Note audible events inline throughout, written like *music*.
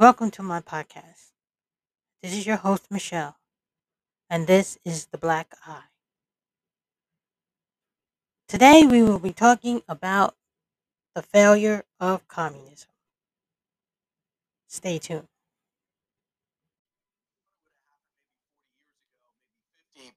Welcome to my podcast. This is your host, Michele, and this is The Black Eye. Today, we will be talking about the failure of communism. Stay tuned.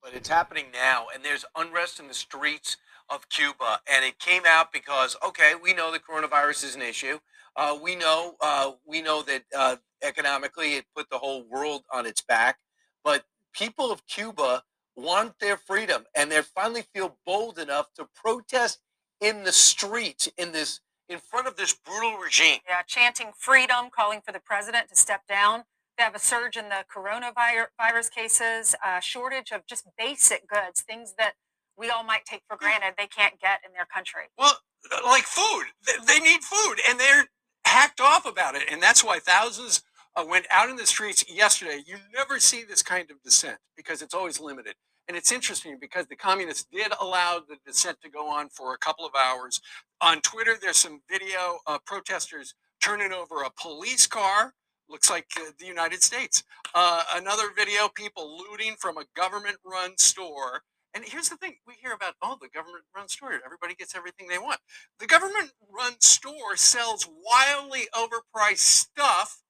But it's happening now, and there's unrest in the streets of Cuba, and it came out because okay, we know the coronavirus is an issue. Uh, we know uh, we know that uh, economically it put the whole world on its back, but people of Cuba want their freedom, and they finally feel bold enough to protest in the streets in this in front of this brutal regime. Yeah, chanting freedom, calling for the president to step down. They have a surge in the coronavirus cases, a shortage of just basic goods, things that we all might take for granted they can't get in their country. Well, like food, they need food, and they're hacked off about it, and that's why thousands uh, went out in the streets yesterday. You never see this kind of dissent because it's always limited. And it's interesting because the communists did allow the dissent to go on for a couple of hours. On Twitter, there's some video of protesters turning over a police car. Looks like uh, the United States. Uh, another video, people looting from a government run store. And here's the thing we hear about, oh, the government run store, everybody gets everything they want. The government run store sells wildly overpriced stuff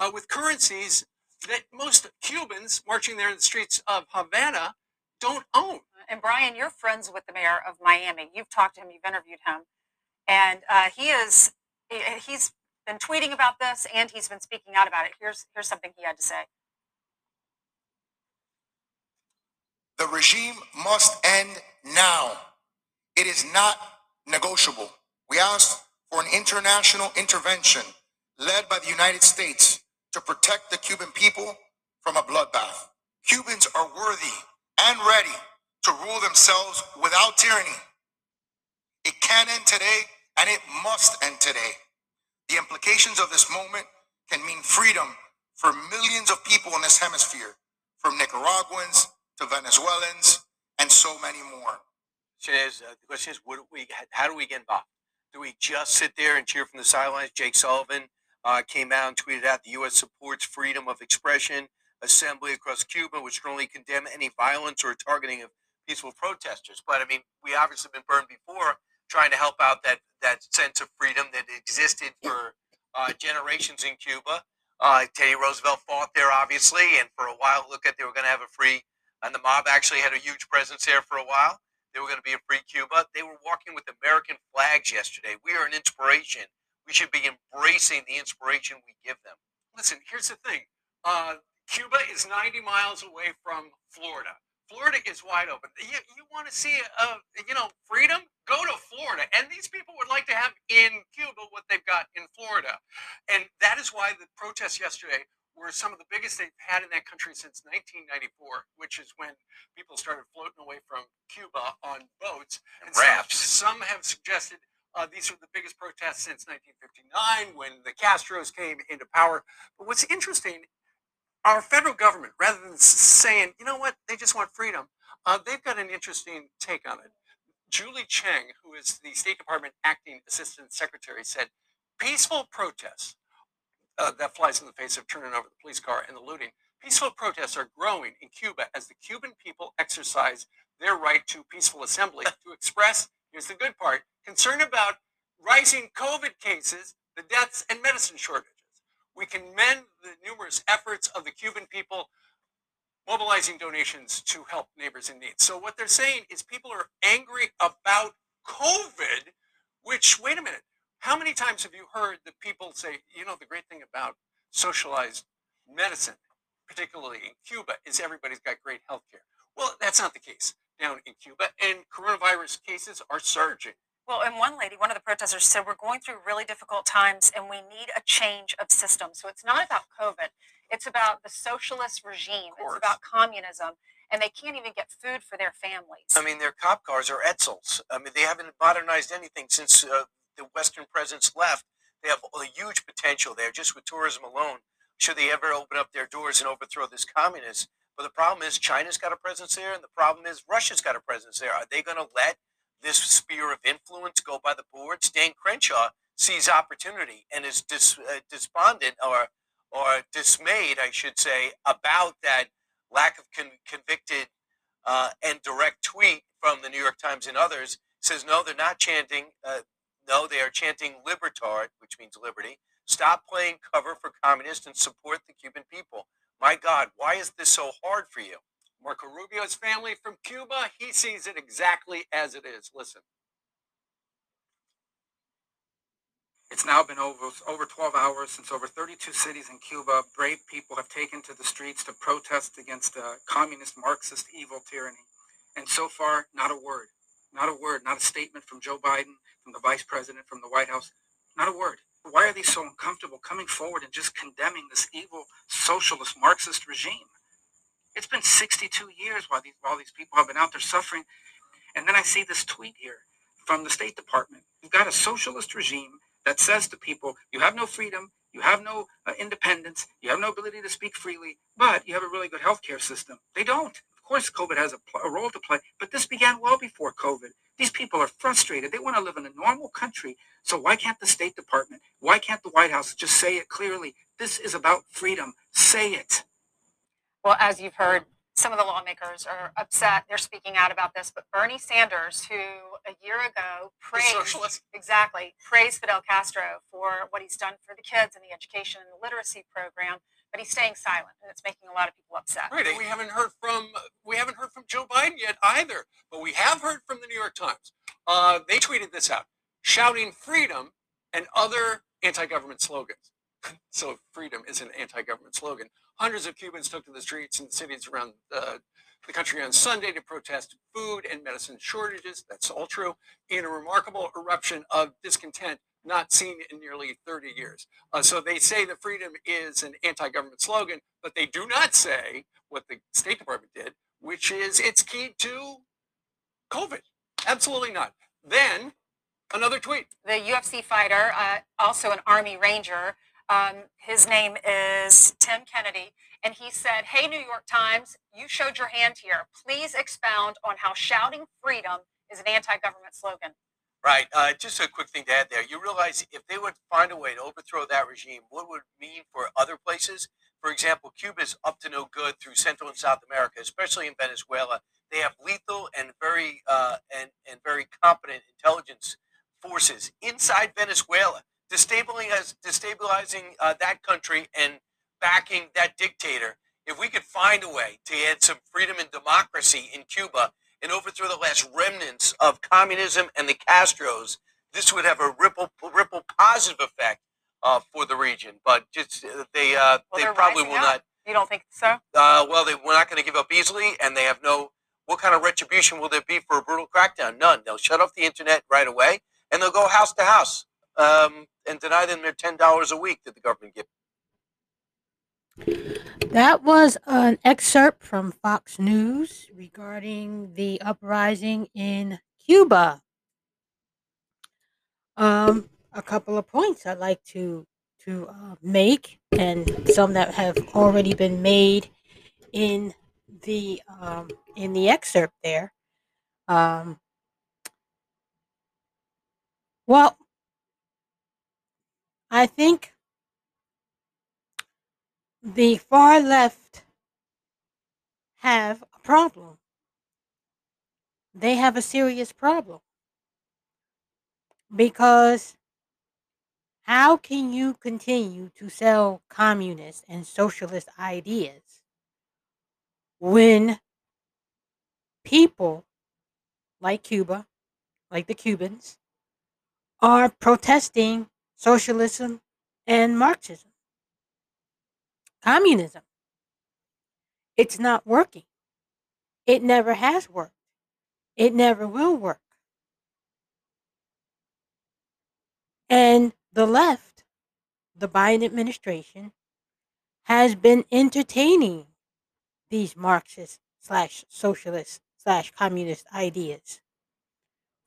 uh, with currencies that most Cubans marching there in the streets of Havana don't own. And Brian, you're friends with the mayor of Miami. You've talked to him, you've interviewed him, and uh, he is he's been tweeting about this and he's been speaking out about it. Here's here's something he had to say. The regime must end now. It is not negotiable. We ask for an international intervention led by the United States to protect the Cuban people from a bloodbath. Cubans are worthy and ready to rule themselves without tyranny. It can end today and it must end today. The implications of this moment can mean freedom for millions of people in this hemisphere, from Nicaraguans to Venezuelans and so many more. Is, uh, the question is, what do we, how do we get involved? Do we just sit there and cheer from the sidelines? Jake Sullivan uh, came out and tweeted out the U.S. supports freedom of expression assembly across Cuba, which strongly condemn any violence or targeting of peaceful protesters. But I mean, we obviously been burned before trying to help out that that sense of freedom that existed for uh, generations in Cuba. Uh, Teddy Roosevelt fought there, obviously, and for a while, look at they were going to have a free, and the mob actually had a huge presence there for a while. They were going to be a free Cuba. They were walking with American flags yesterday. We are an inspiration. We should be embracing the inspiration we give them. Listen, here's the thing. Uh, Cuba is 90 miles away from Florida. Florida is wide open. You, you want to see, uh, you know, freedom? Go to Florida. And these people would like to have in Cuba what they've got in Florida. And that is why the protests yesterday were some of the biggest they've had in that country since 1994, which is when people started floating away from Cuba on boats and, and rafts. Some, some have suggested uh, these are the biggest protests since 1959 when the Castros came into power. But what's interesting our federal government, rather than saying, you know what, they just want freedom, uh, they've got an interesting take on it. Julie Chung, who is the State Department acting assistant secretary, said peaceful protests, uh, that flies in the face of turning over the police car and the looting, peaceful protests are growing in Cuba as the Cuban people exercise their right to peaceful assembly *laughs* to express, here's the good part, concern about rising COVID cases, the deaths, and medicine shortage. We commend the numerous efforts of the Cuban people mobilizing donations to help neighbors in need. So what they're saying is people are angry about COVID, which, wait a minute, how many times have you heard the people say, you know, the great thing about socialized medicine, particularly in Cuba, is everybody's got great health care. Well, that's not the case down in Cuba, and coronavirus cases are surging. Well, and one lady, one of the protesters said, We're going through really difficult times and we need a change of system. So it's not about COVID, it's about the socialist regime, it's about communism, and they can't even get food for their families. I mean, their cop cars are Edsels. I mean, they haven't modernized anything since uh, the Western presidents left. They have a huge potential there just with tourism alone. Should they ever open up their doors and overthrow this communist? But the problem is China's got a presence there, and the problem is Russia's got a presence there. Are they going to let this sphere of influence go by the boards, Dan Crenshaw sees opportunity and is dis, uh, despondent or or dismayed, I should say, about that lack of con- convicted uh, and direct tweet from the New York Times and others. Says no, they're not chanting. Uh, no, they are chanting "libertad," which means liberty. Stop playing cover for communists and support the Cuban people. My God, why is this so hard for you? Marco Rubio's family from Cuba, he sees it exactly as it is. Listen. It's now been over, over 12 hours since over 32 cities in Cuba, brave people have taken to the streets to protest against the communist Marxist evil tyranny. And so far, not a word, not a word, not a statement from Joe Biden, from the vice president, from the White House, not a word. Why are they so uncomfortable coming forward and just condemning this evil socialist Marxist regime? It's been 62 years while these, while these people have been out there suffering. And then I see this tweet here from the State Department. You've got a socialist regime that says to people, you have no freedom, you have no uh, independence, you have no ability to speak freely, but you have a really good healthcare system. They don't. Of course, COVID has a, pl- a role to play, but this began well before COVID. These people are frustrated. They want to live in a normal country. So why can't the State Department, why can't the White House just say it clearly? This is about freedom. Say it. Well, as you've heard, some of the lawmakers are upset. They're speaking out about this. But Bernie Sanders, who a year ago praised exactly praised Fidel Castro for what he's done for the kids and the education and the literacy program, but he's staying silent, and it's making a lot of people upset. Right, and we haven't heard from we haven't heard from Joe Biden yet either, but we have heard from the New York Times. Uh, they tweeted this out, shouting freedom and other anti-government slogans. *laughs* so freedom is an anti-government slogan. Hundreds of Cubans took to the streets in cities around uh, the country on Sunday to protest food and medicine shortages. That's all true. In a remarkable eruption of discontent not seen in nearly 30 years. Uh, so they say the freedom is an anti-government slogan, but they do not say what the State Department did, which is it's key to COVID. Absolutely not. Then another tweet. The UFC fighter, uh, also an Army Ranger, um, his name is Tim Kennedy, and he said, Hey, New York Times, you showed your hand here. Please expound on how shouting freedom is an anti government slogan. Right. Uh, just a quick thing to add there. You realize if they would find a way to overthrow that regime, what would mean for other places? For example, Cuba is up to no good through Central and South America, especially in Venezuela. They have lethal and very uh, and and very competent intelligence forces inside Venezuela, destabilizing destabilizing uh, that country and backing that dictator. If we could find a way to add some freedom and democracy in Cuba and overthrow the last remnants of communism and the Castros, this would have a ripple ripple positive effect uh, for the region. But just uh, they uh, Well, they probably will up. not. You don't think so? Uh, well, they we're not going to give up easily, and they have no. What kind of retribution will there be for a brutal crackdown? None. They'll shut off the internet right away, and they'll go house to house um, and deny them their ten dollars a week that the government gives. That was an excerpt from Fox News regarding the uprising in Cuba. Um, a couple of points I'd like to to uh, make, and some that have already been made in the um, in the excerpt there. Um, well, I think the far left have a problem. They have a serious problem. Because how can you continue to sell communist and socialist ideas when people like Cuba, like the Cubans, are protesting socialism and Marxism? communism. It's not working. It never has worked. It never will work. And the left, the Biden administration, has been entertaining these Marxist slash socialist slash communist ideas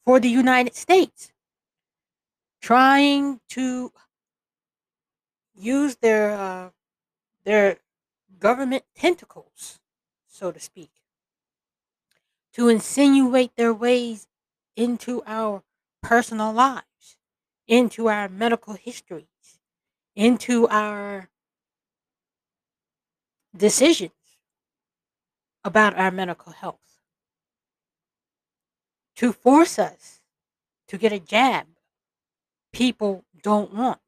for the United States, trying to use their uh, their government tentacles, so to speak, to insinuate their ways into our personal lives, into our medical histories, into our decisions about our medical health, to force us to get a jab people don't want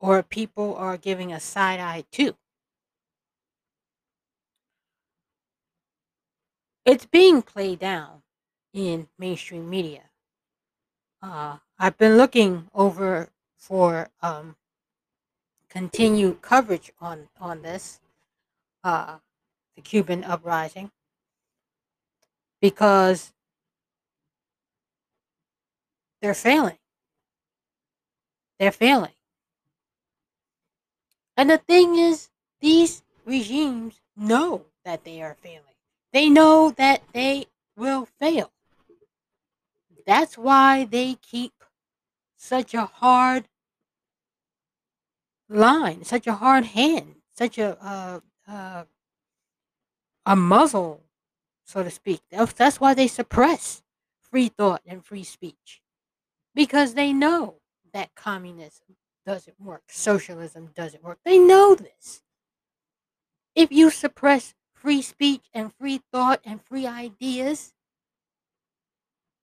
or people are giving a side eye to. It's being played down in mainstream media. Uh, I've been looking over for um, continued coverage on on this, uh, the Cuban uprising, because they're failing. They're failing. And the thing is, these regimes know that they are failing. They know that they will fail. That's why they keep such a hard line, such a hard hand, such a uh, uh, a muzzle, so to speak. That's, why they suppress free thought and free speech because they know that communism doesn't work, socialism doesn't work. They know this. If you suppress free speech and free thought and free ideas,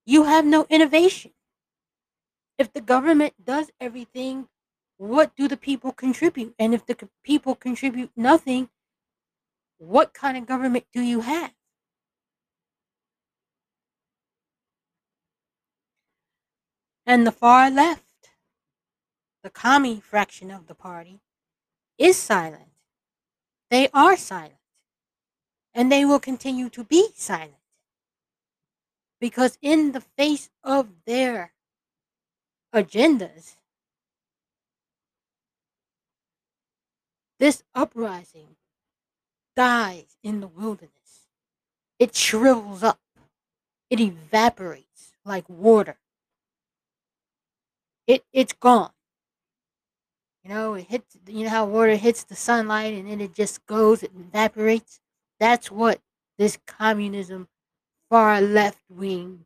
you have no innovation. If the government does everything, what do the people contribute? And if the people contribute nothing, what kind of government do you have? And the far left, the commie fraction of the party, is silent. They are silent. And they will continue to be silent. Because in the face of their agendas, this uprising dies in the wilderness. It shrivels up. It evaporates like water. It it's gone. You know, it hits you know how water hits the sunlight and then it just goes, it evaporates. That's what this communism far left wing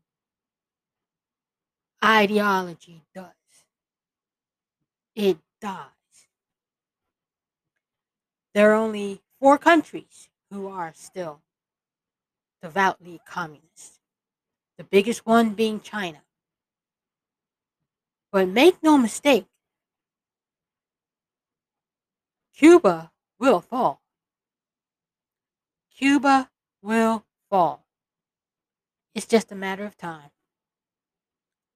ideology does. It dies. There are only four countries who are still devoutly communist. The biggest one being China. But make no mistake, Cuba will fall. Cuba will fall. It's just a matter of time.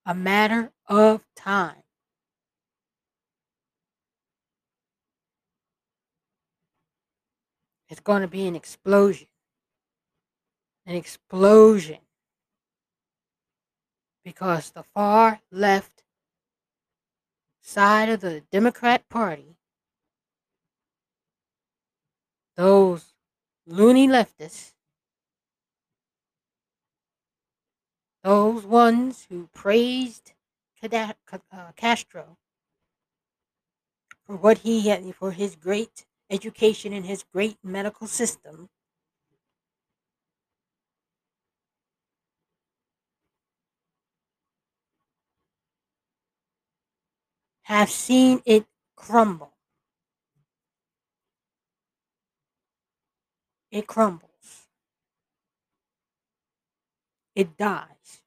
A matter of time. It's going to be an explosion. An explosion. Because the far left side of the Democrat Party, those loony leftists, those ones who praised uh, Castro for what he had, for his great education and his great medical system, have seen it crumble. It crumbles. It dies.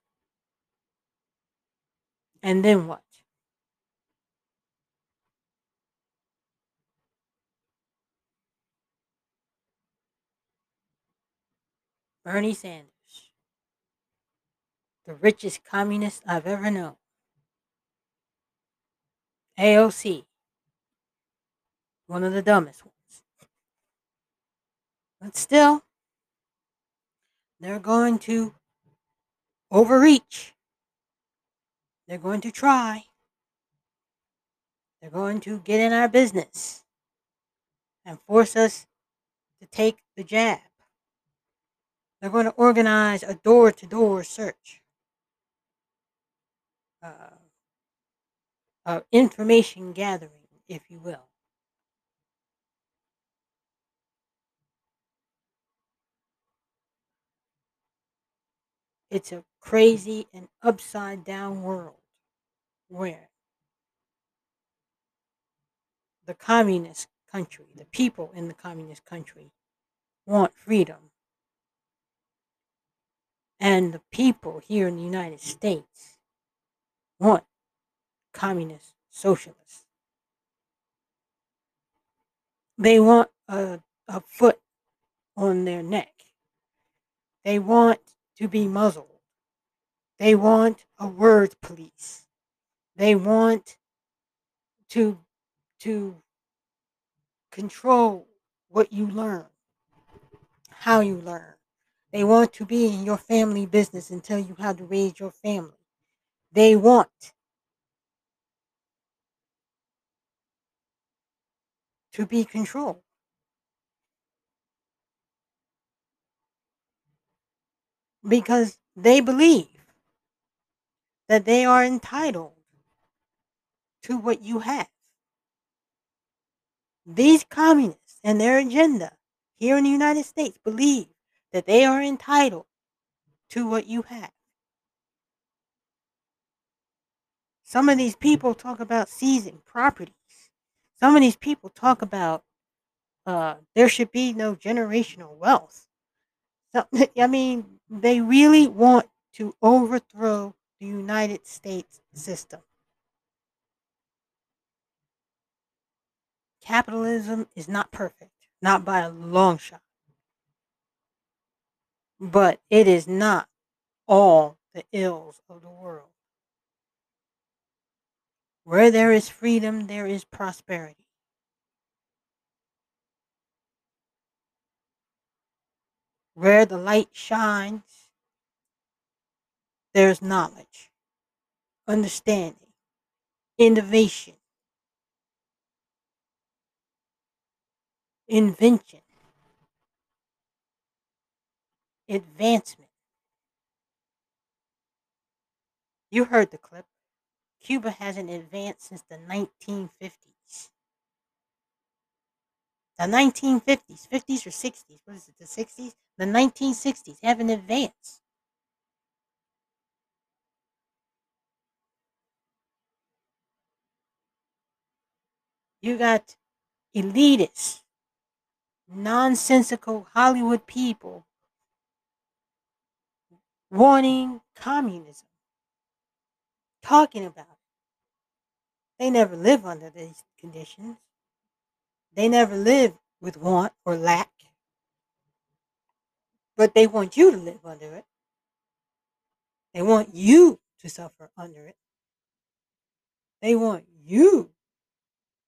And then what? Bernie Sanders, the richest communist I've ever known. AOC, one of the dumbest ones. But still, they're going to overreach. They're going to try. They're going to get in our business and force us to take the jab. They're going to organize a door to door search. Uh, uh, information gathering, if you will. It's a crazy and upside down world where the communist country, the people in the communist country, want freedom. And the people here in the United States want communist socialists. They want a, a foot on their neck. They want to be muzzled. They want a word police. They want to to control what you learn, how you learn. They want to be in your family business and tell you how to raise your family. They want to be controlled. Because they believe that they are entitled to what you have. These communists and their agenda here in the United States believe that they are entitled to what you have. Some of these people talk about seizing properties. Some of these people talk about uh, there should be no generational wealth. *laughs* I mean, they really want to overthrow the United States system. Capitalism is not perfect, not by a long shot. But it is not all the ills of the world. Where there is freedom, there is prosperity. Where the light shines, there's knowledge, understanding, innovation, invention, advancement. You heard the clip. Cuba hasn't advanced since the 1950s. The 1950s, 50s or 60s, what is it, the 60s? The 1960s haven't advanced. You got elitists, nonsensical Hollywood people wanting communism, talking about it. They never live under these conditions. They never live with want or lack. But they want you to live under it. They want you to suffer under it. They want you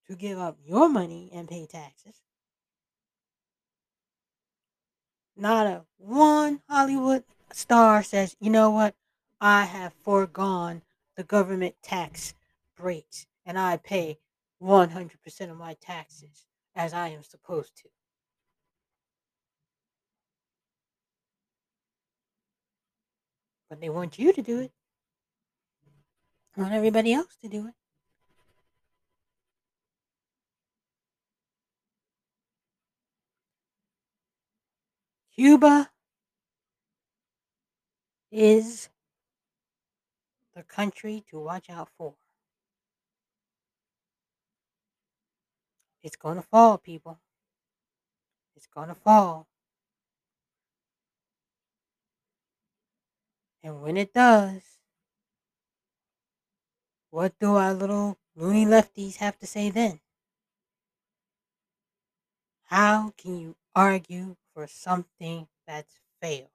to give up your money and pay taxes. Not a one Hollywood star says, you know what? I have foregone the government tax breaks and I pay 100% of my taxes as I am supposed to. But they want you to do it. They want everybody else to do it. Cuba is the country to watch out for. It's to fall, people. It's to fall. And when it does, what do our little loony lefties have to say then? How can you argue for something that's failed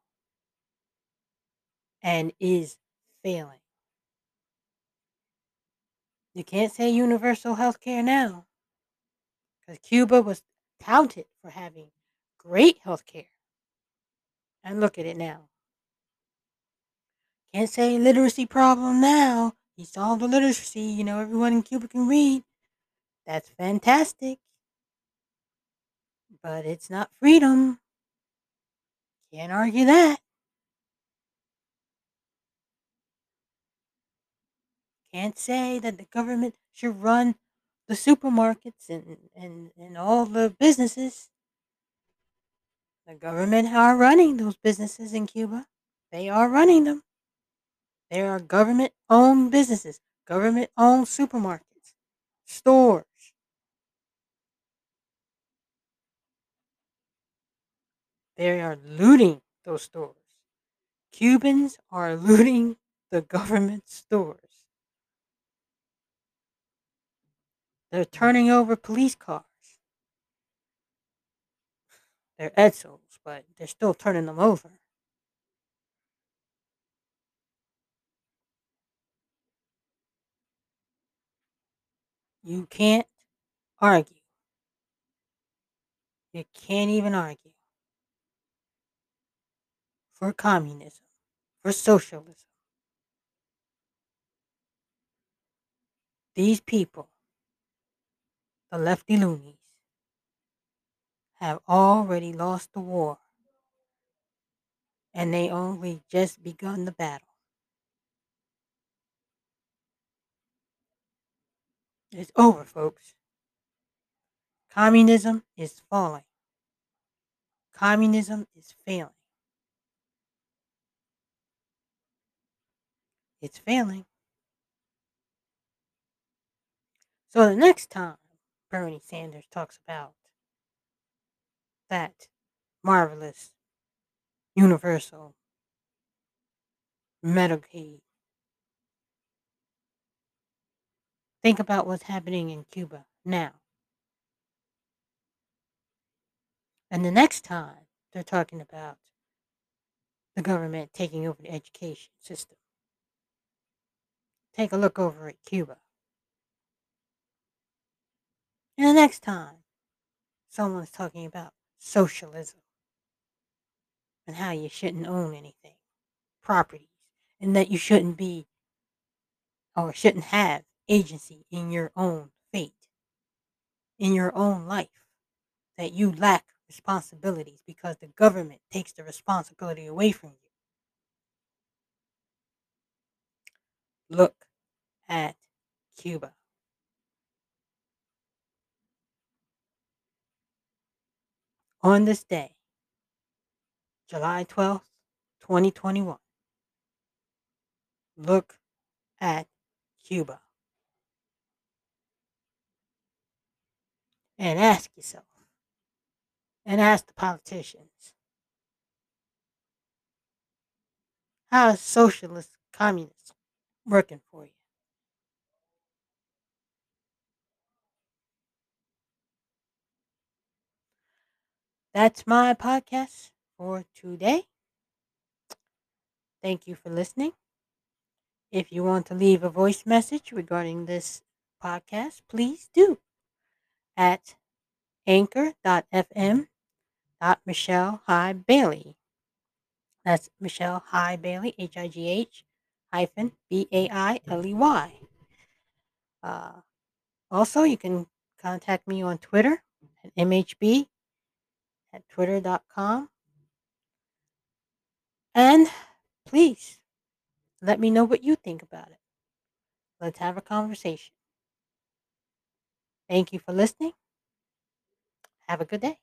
and is failing? You can't say universal health care now because Cuba was touted for having great health care. And look at it now. Can't say literacy problem now. He solved the literacy. You know, everyone in Cuba can read. That's fantastic. But it's not freedom. Can't argue that. Can't say that the government should run the supermarkets and, and, and all the businesses. The government are running those businesses in Cuba. They are running them. They are government owned businesses, government owned supermarkets, stores. They are looting those stores. Cubans are looting the government stores. They're turning over police cars. They're Edsels, but they're still turning them over. You can't argue. You can't even argue for communism, for socialism. These people, the lefty loonies, have already lost the war and they only just begun the battle. It's over, folks. Communism is falling. Communism is failing. It's failing. So the next time Bernie Sanders talks about that marvelous, universal Medicaid, think about what's happening in Cuba now. And the next time they're talking about the government taking over the education system, take a look over at Cuba. And the next time someone's talking about socialism and how you shouldn't own anything, properties, and that you shouldn't be or shouldn't have agency in your own fate, in your own life, that you lack responsibilities because the government takes the responsibility away from you. Look at Cuba. On this day, July 12th, 2021, look at Cuba. And ask yourself, and ask the politicians, how is socialist communism working for you? That's my podcast for today. Thank you for listening. If you want to leave a voice message regarding this podcast, please do at anchor.fm Michele High Bailey. That's Michele High Bailey, H I G H hyphen B A I L E Y. Uh, also, you can contact me on Twitter at MHB at twitter.com. And please let me know what you think about it. Let's have a conversation. Thank you for listening. Have a good day.